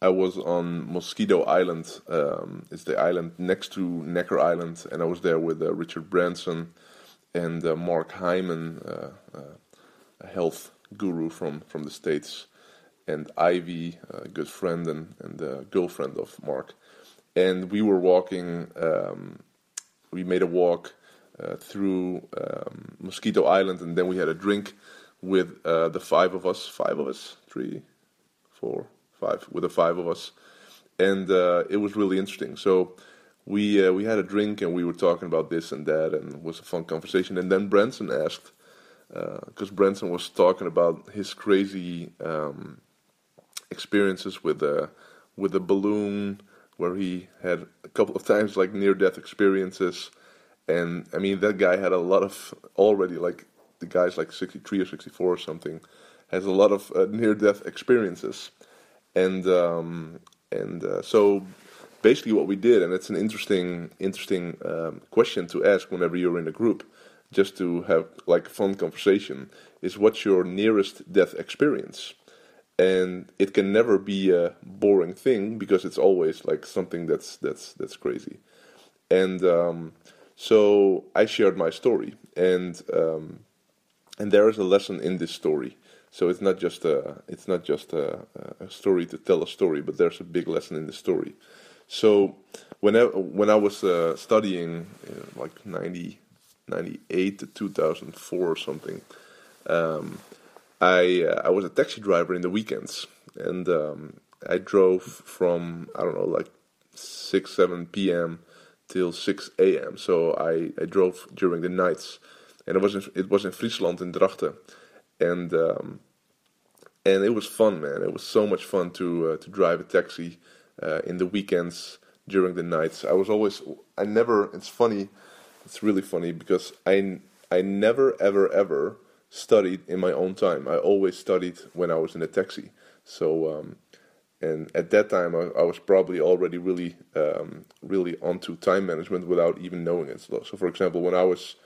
I was on Mosquito Island. Um, it's the island next to Necker Island, and I was there with uh, Richard Branson and uh, Mark Hyman, uh, uh, a health guru from, from the States, and Ivy, a good friend and, and girlfriend of Mark. And we were walking, um, we made a walk uh, through um, Mosquito Island, and then we had a drink with uh, the five of us, five of us, three, four, five, with the five of us, and uh, it was really interesting. So we uh, we had a drink and we were talking about this and that, and it was a fun conversation. And then Branson asked, because uh, Branson was talking about his crazy um, experiences with the with the balloon, where he had a couple of times like near death experiences. And I mean, that guy had a lot of already like the guy's like 63 or 64 or something, has a lot of uh, near death experiences and um, and uh, so basically what we did, and it's an interesting interesting um, question to ask whenever you're in a group, just to have like a fun conversation, is what's your nearest death experience? And it can never be a boring thing because it's always like something that's that's that's crazy. And um, so I shared my story, and um, and there is a lesson in this story. So it's not just a it's not just a, a, story to tell a story, but there's a big lesson in the story. So when I, when I was uh, studying uh, like 90, 98 to 2004 or something, um, I uh, I was a taxi driver in the weekends, and um, I drove from I don't know like six seven p.m. till six a.m. So I, I drove during the nights, and it was in, it was in Friesland in Drachten and um, and it was fun, man. It was so much fun to uh, to drive a taxi uh, in the weekends during the nights. I was always I never. It's funny. It's really funny because I I never ever ever studied in my own time. I always studied when I was in a taxi. So um, and at that time I, I was probably already really um, really onto time management without even knowing it. So, so for example, when I was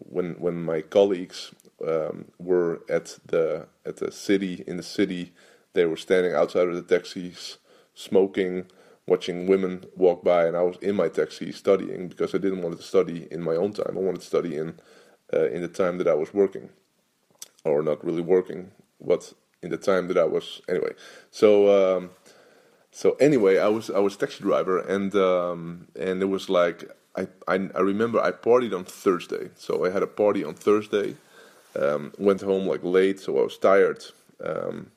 when when my colleagues um, were at the at the city in the city, they were standing outside of the taxis, smoking, watching women walk by, and I was in my taxi studying because I didn't want to study in my own time. I wanted to study in uh, in the time that I was working, or not really working, but in the time that I was anyway. So. Um, so anyway, I was I was taxi driver, and um, and it was like I, I, I remember I partied on Thursday, so I had a party on Thursday. Um, went home like late, so I was tired. Um,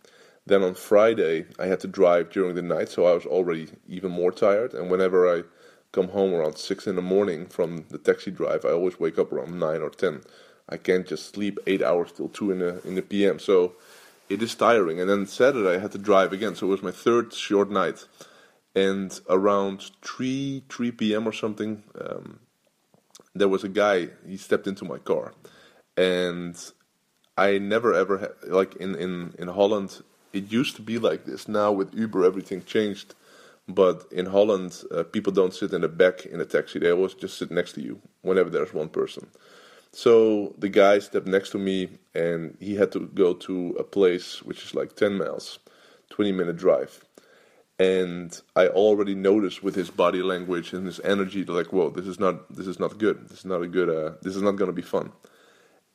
then on Friday I had to drive during the night, so I was already even more tired. And whenever I come home around six in the morning from the taxi drive, I always wake up around nine or ten. I can't just sleep eight hours till two in the in the PM. So it is tiring. And then Saturday I had to drive again, so it was my third short night. And around 3 3 p.m or something um, there was a guy he stepped into my car. And i never ever had like in, in, in holland it used to be like this. Now with uber everything changed. But in holland uh, people don't sit in the back in a taxi. They always just sit next to you whenever there's one person so the guy stepped next to me and he had to go to a place which is like 10 miles 20 minute drive and I already noticed with his body language and his energy, like, whoa, this is not, this is not good. This is not a good, uh, this is not going to be fun.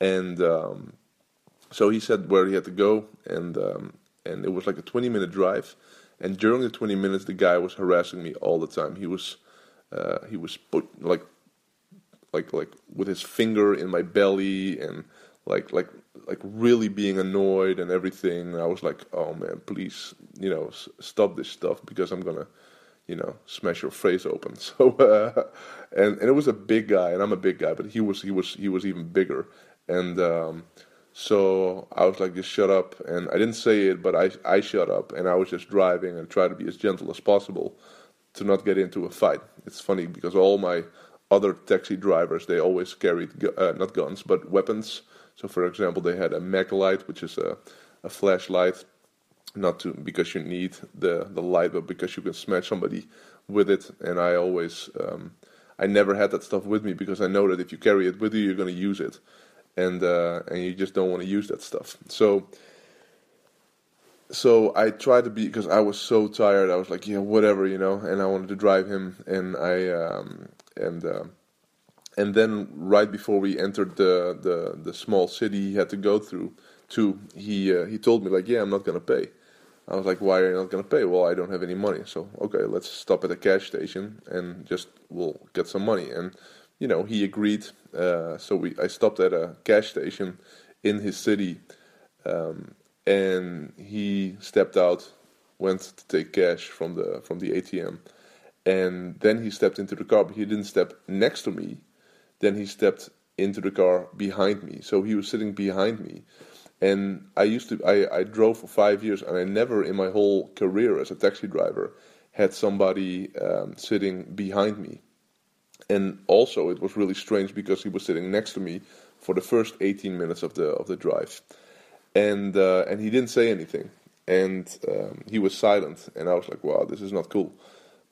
And um, so he said where he had to go, and um, and it was like a 20 minute drive. And during the 20 minutes, the guy was harassing me all the time. He was, uh, he was put like, like, like with his finger in my belly and like, like like really being annoyed and everything. I was like, oh man, please, you know, s- stop this stuff because I'm gonna, you know, smash your face open. So, uh, and and it was a big guy, and I'm a big guy, but he was he was he was even bigger, and um, so I was like, just shut up, and I didn't say it, but I I shut up, and I was just driving and try to be as gentle as possible to not get into a fight. It's funny because all my other taxi drivers they always carried uh, not guns but weapons so, for example, they had a mag light, which is a, a flashlight, not to because you need the the light, but because you can smash somebody with it. And I always, um, I never had that stuff with me because I know that if you carry it with you, you're going to use it, and uh, and you just don't want to use that stuff. So. so I tried to be because I was so tired. I was like, yeah, whatever, you know. And I wanted to drive him, and I um, and uh, and then right before we entered the, the the small city he had to go through, to he uh, he told me like, yeah, I'm not gonna pay. I was like, why are you not gonna pay? Well, I don't have any money. So okay, let's stop at a cash station and just we'll get some money. And you know, he agreed. Uh, so we I stopped at a cash station in his city. Um, and he stepped out, went to take cash from the from the ATM, and then he stepped into the car. But he didn't step next to me. Then he stepped into the car behind me. So he was sitting behind me. And I used to I, I drove for five years, and I never in my whole career as a taxi driver had somebody um, sitting behind me. And also, it was really strange because he was sitting next to me for the first 18 minutes of the of the drive and uh, and he didn't say anything, and um, he was silent, and I was like, wow, this is not cool.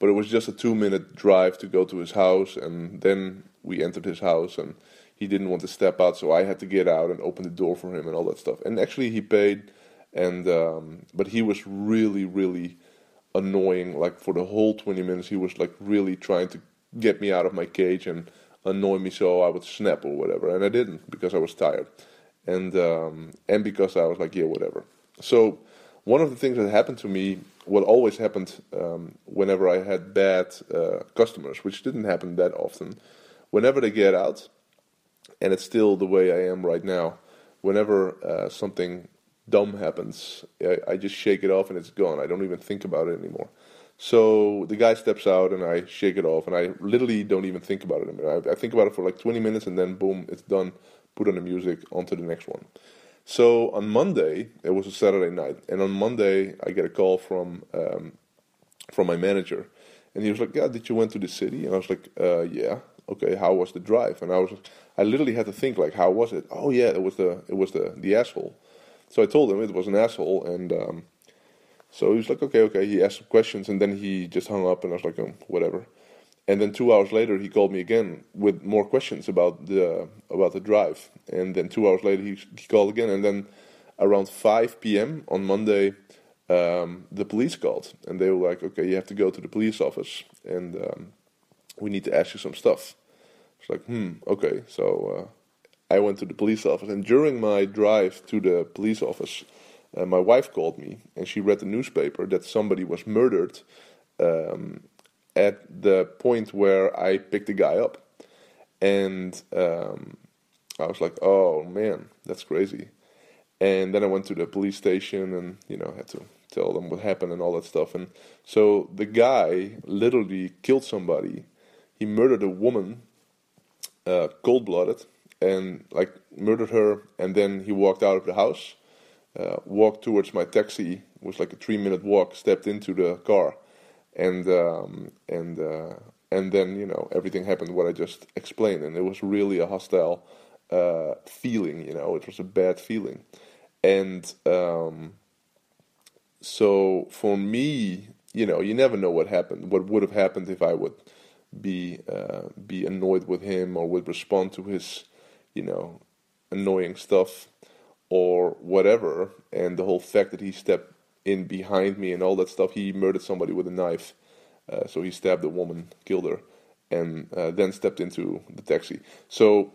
But it was just a two-minute drive to go to his house, and then we entered his house, and he didn't want to step out, so I had to get out and open the door for him and all that stuff. And actually, he paid, and um, but he was really, really annoying. Like for the whole 20 minutes, he was like really trying to get me out of my cage and annoy me so I would snap or whatever, and I didn't because I was tired and um, and because I was like, yeah, whatever. So one of the things that happened to me, what always happened um, whenever I had bad uh, customers, which didn't happen that often, whenever they get out, and it's still the way I am right now. Whenever uh, something dumb happens, I, I, just shake it off and it's gone. I don't even think about it anymore. So the guy steps out and I shake it off and I literally don't even think about it anymore. I, I think about it for like 20 minutes and then boom, it's done put on the music, onto the next one. So on Monday, it was a Saturday night, and on Monday I get a call from um, from my manager, and he was like, "Yeah, did you went to the city?" And I was like, uh, "Yeah." Okay, how was the drive? And I was, I literally had to think like, how was it? Oh yeah, it was the it was the the asshole. So I told him it was an asshole, and um, so he was like, okay, okay. He asked some questions, and then he just hung up, and I was like, oh, whatever. And then two hours later, he called me again with more questions about the about the drive. And then two hours later, he, he called again. And then around 5 p.m. on Monday, um, the police called, and they were like, "Okay, you have to go to the police office, and um, we need to ask you some stuff." It's like, "Hmm, okay." So uh, I went to the police office, and during my drive to the police office, uh, my wife called me, and she read the newspaper that somebody was murdered um, at the point where I picked the guy up, and um, I was like, "Oh man, that's crazy." And then I went to the police station, and you know, had to tell them what happened and all that stuff. And so the guy literally killed somebody. He murdered a woman, uh, cold blooded, and like murdered her. And then he walked out of the house, uh, walked towards my taxi. Was like a three minute walk. Stepped into the car and um, and uh, and then you know everything happened what I just explained, and it was really a hostile uh, feeling. You know, it was a bad feeling, and um, so for me, you know, you never know what happened. What would have happened if I would be uh, be annoyed with him or would respond to his, you know, annoying stuff or whatever, and the whole fact that he stepped in behind me and all that stuff. He murdered somebody with a knife. Uh, so he stabbed a woman, killed her, and uh, then stepped into the taxi. So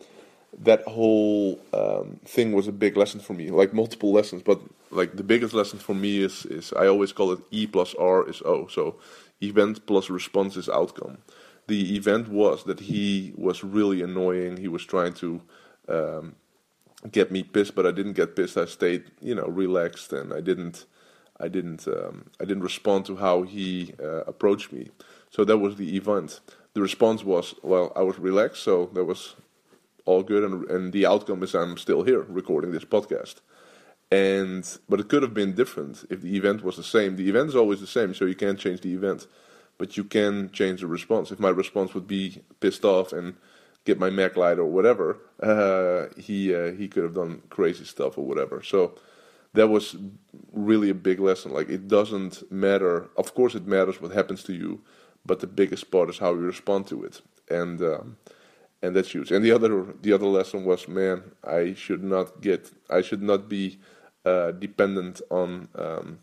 that whole um, thing was a big lesson for me, like multiple lessons. But like the biggest lesson for me is is I always call it E plus R is O. So event plus response is outcome. The event was that he was really annoying. He was trying to um, get me pissed, but I didn't get pissed. I stayed, you know, relaxed, and I didn't I didn't um, I didn't respond to how he uh, approached me. So that was the event. The response was well, I was relaxed, so that was all good, and and the outcome is I'm still here recording this podcast. And but it could have been different if the event was the same. The event is always the same, so you can't change the event, but you can change the response. If my response would be pissed off and get my mag light or whatever, uh, he uh, he could have done crazy stuff or whatever. So that was really a big lesson. Like it doesn't matter. Of course, it matters what happens to you, but the biggest part is how you respond to it, and um, and that's huge. And the other the other lesson was, man, I should not get, I should not be uh, dependent on um,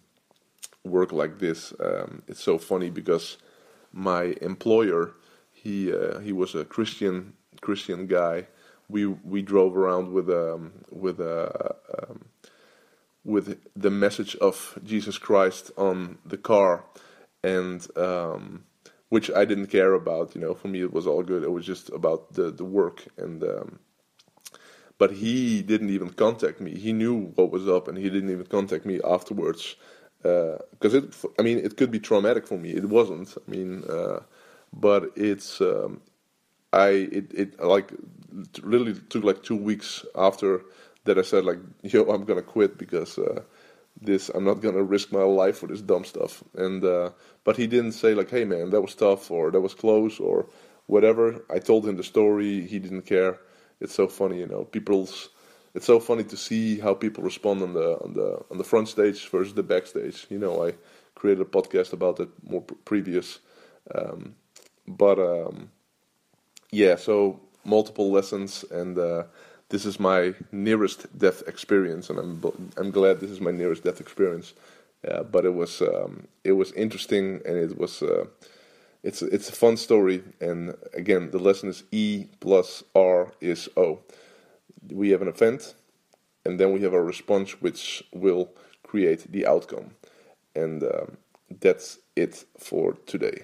work like this. Um, it's so funny because my employer, he uh, he was a Christian Christian guy. We we drove around with um, with a um, with the message of Jesus Christ on the car, and um, which I didn't care about. You know, for me it was all good. It was just about the the work and. Um, but he didn't even contact me. He knew what was up, and he didn't even contact me afterwards because uh, it. I mean, it could be traumatic for me. It wasn't. I mean, uh, but it's. Um, I it it like really took like two weeks after that I said like, yo, I'm gonna quit because uh, this I'm not gonna risk my life for this dumb stuff. And uh, but he didn't say like, hey man, that was tough or that was close or whatever. I told him the story. He didn't care. It's so funny, you know. People's it's so funny to see how people respond on the on the on the front stage versus the backstage. You know, I created a podcast about it more previous, um, but um, yeah. So multiple lessons and. Uh, this is my nearest death experience, and I'm I'm glad this is my nearest death experience. Uh, but it was um, it was interesting, and it was uh, it's it's a fun story. And again, the lesson is E plus R is O. We have an event, and then we have a response which will create the outcome, and um, that's it for today.